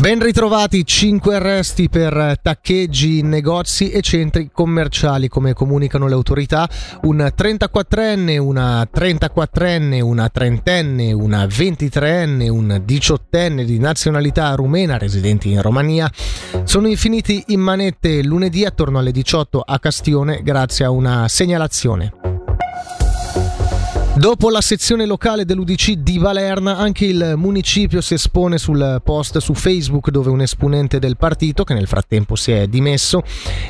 Ben ritrovati 5 arresti per taccheggi in negozi e centri commerciali, come comunicano le autorità. Un 34enne, una 34enne, una trentenne, una 23enne, un 18enne di nazionalità rumena residenti in Romania sono infiniti in manette lunedì attorno alle 18 a Castione grazie a una segnalazione. Dopo la sezione locale dell'UDC di Valerna, anche il municipio si espone sul post su Facebook dove un esponente del partito, che nel frattempo si è dimesso,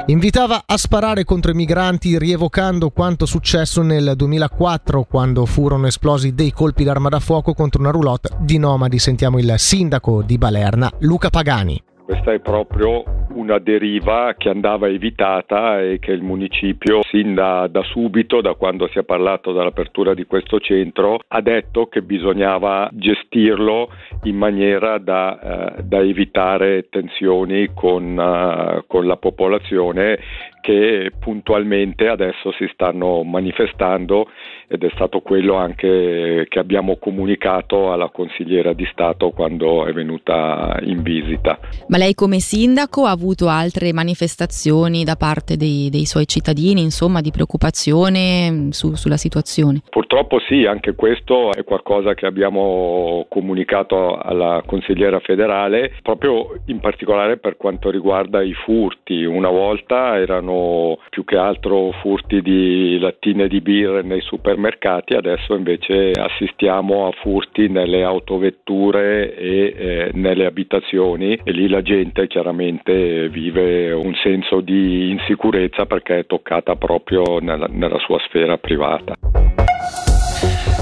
invitava a sparare contro i migranti rievocando quanto successo nel 2004 quando furono esplosi dei colpi d'arma da fuoco contro una roulotte di nomadi. Sentiamo il sindaco di Valerna, Luca Pagani. Questa è proprio una deriva che andava evitata e che il municipio, sin da, da, subito, da quando si è parlato dell'apertura di questo centro, ha detto che bisognava gestirlo in maniera da, eh, da evitare tensioni con, uh, con la popolazione che puntualmente adesso si stanno manifestando ed è stato quello anche che abbiamo comunicato alla consigliera di Stato quando è venuta in visita. Ma lei come sindaco ha avuto altre manifestazioni da parte dei, dei suoi cittadini, insomma, di preoccupazione mm, su, sulla situazione? Purtroppo sì, anche questo è qualcosa che abbiamo comunicato alla consigliera federale, proprio in particolare per quanto riguarda i furti. Una volta erano più che altro furti di lattine di birra nei supermercati, adesso invece assistiamo a furti nelle autovetture e eh, nelle abitazioni e lì la gente chiaramente vive un senso di insicurezza perché è toccata proprio nella, nella sua sfera privata.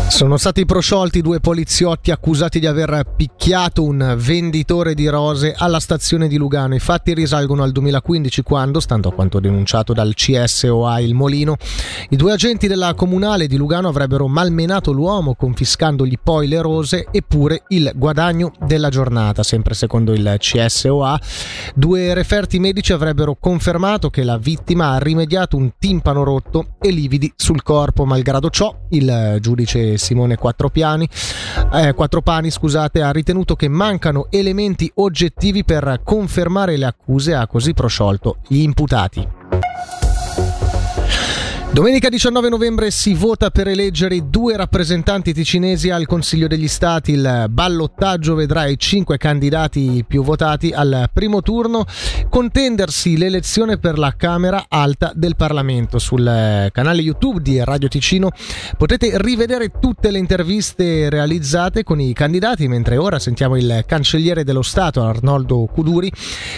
Sono stati prosciolti due poliziotti accusati di aver picchiato un venditore di rose alla stazione di Lugano. I fatti risalgono al 2015 quando, stando a quanto denunciato dal CSOA Il Molino, i due agenti della comunale di Lugano avrebbero malmenato l'uomo confiscandogli poi le rose e pure il guadagno della giornata. Sempre secondo il CSOA, due referti medici avrebbero confermato che la vittima ha rimediato un timpano rotto e lividi sul corpo. Malgrado ciò, il giudice Simone Quattropiani, eh, Quattropani scusate, ha ritenuto che mancano elementi oggettivi per confermare le accuse ha così prosciolto gli imputati. Domenica 19 novembre si vota per eleggere i due rappresentanti ticinesi al Consiglio degli Stati. Il ballottaggio vedrà i cinque candidati più votati al primo turno contendersi l'elezione per la Camera Alta del Parlamento. Sul canale YouTube di Radio Ticino potete rivedere tutte le interviste realizzate con i candidati, mentre ora sentiamo il cancelliere dello Stato Arnoldo Cuduri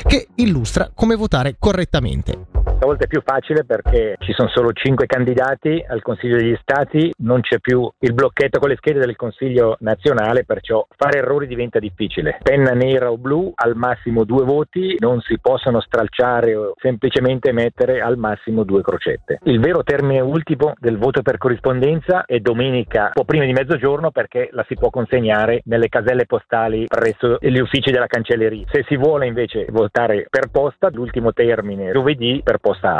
che illustra come votare correttamente. Stavolta è più facile perché ci sono solo cinque candidati al Consiglio degli Stati, non c'è più il blocchetto con le schede del Consiglio nazionale, perciò fare errori diventa difficile. Penna nera o blu, al massimo due voti, non si possono stralciare o semplicemente mettere al massimo due crocette. Il vero termine ultimo del voto per corrispondenza è domenica, un po' prima di mezzogiorno perché la si può consegnare nelle caselle postali presso gli uffici della cancelleria. Se si vuole invece votare per posta, l'ultimo termine giovedì per posta ษา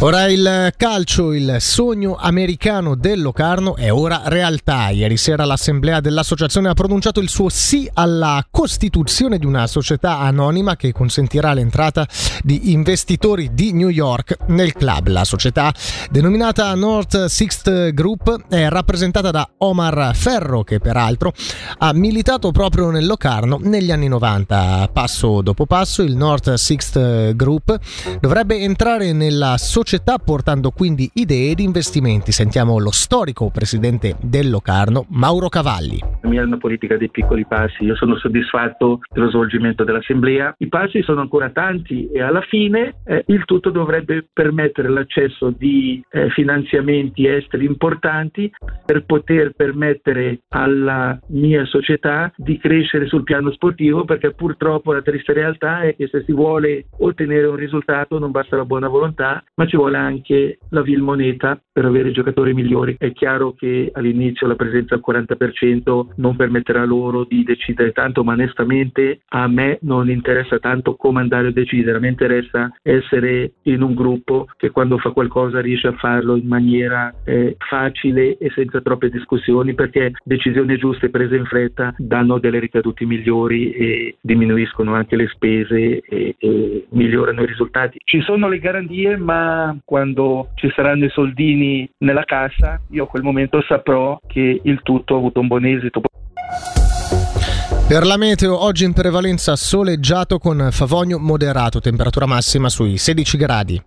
Ora il calcio, il sogno americano del Locarno è ora realtà. Ieri sera l'assemblea dell'associazione ha pronunciato il suo sì alla costituzione di una società anonima che consentirà l'entrata di investitori di New York nel club. La società, denominata North Sixth Group, è rappresentata da Omar Ferro che peraltro ha militato proprio nel Locarno negli anni 90. Passo dopo passo il North Sixth Group dovrebbe entrare nella società società portando quindi idee ed investimenti. Sentiamo lo storico presidente del Locarno, Mauro Cavalli. La mia è una politica dei piccoli passi, io sono soddisfatto dello svolgimento dell'assemblea, i passi sono ancora tanti e alla fine eh, il tutto dovrebbe permettere l'accesso di eh, finanziamenti esteri importanti per poter permettere alla mia società di crescere sul piano sportivo perché purtroppo la triste realtà è che se si vuole ottenere un risultato non basta la buona volontà ma ci ci vuole anche la vil moneta per avere giocatori migliori. È chiaro che all'inizio la presenza al 40% non permetterà loro di decidere tanto, ma onestamente a me non interessa tanto come andare a decidere, a me interessa essere in un gruppo che quando fa qualcosa riesce a farlo in maniera eh, facile e senza troppe discussioni perché decisioni giuste prese in fretta danno delle ricadute migliori e diminuiscono anche le spese e, e migliorano i risultati. Ci sono le garanzie, ma quando ci saranno i soldini nella cassa, io a quel momento saprò che il tutto ha avuto un buon esito. Per la meteo, oggi in prevalenza soleggiato con favogno moderato, temperatura massima sui 16 gradi.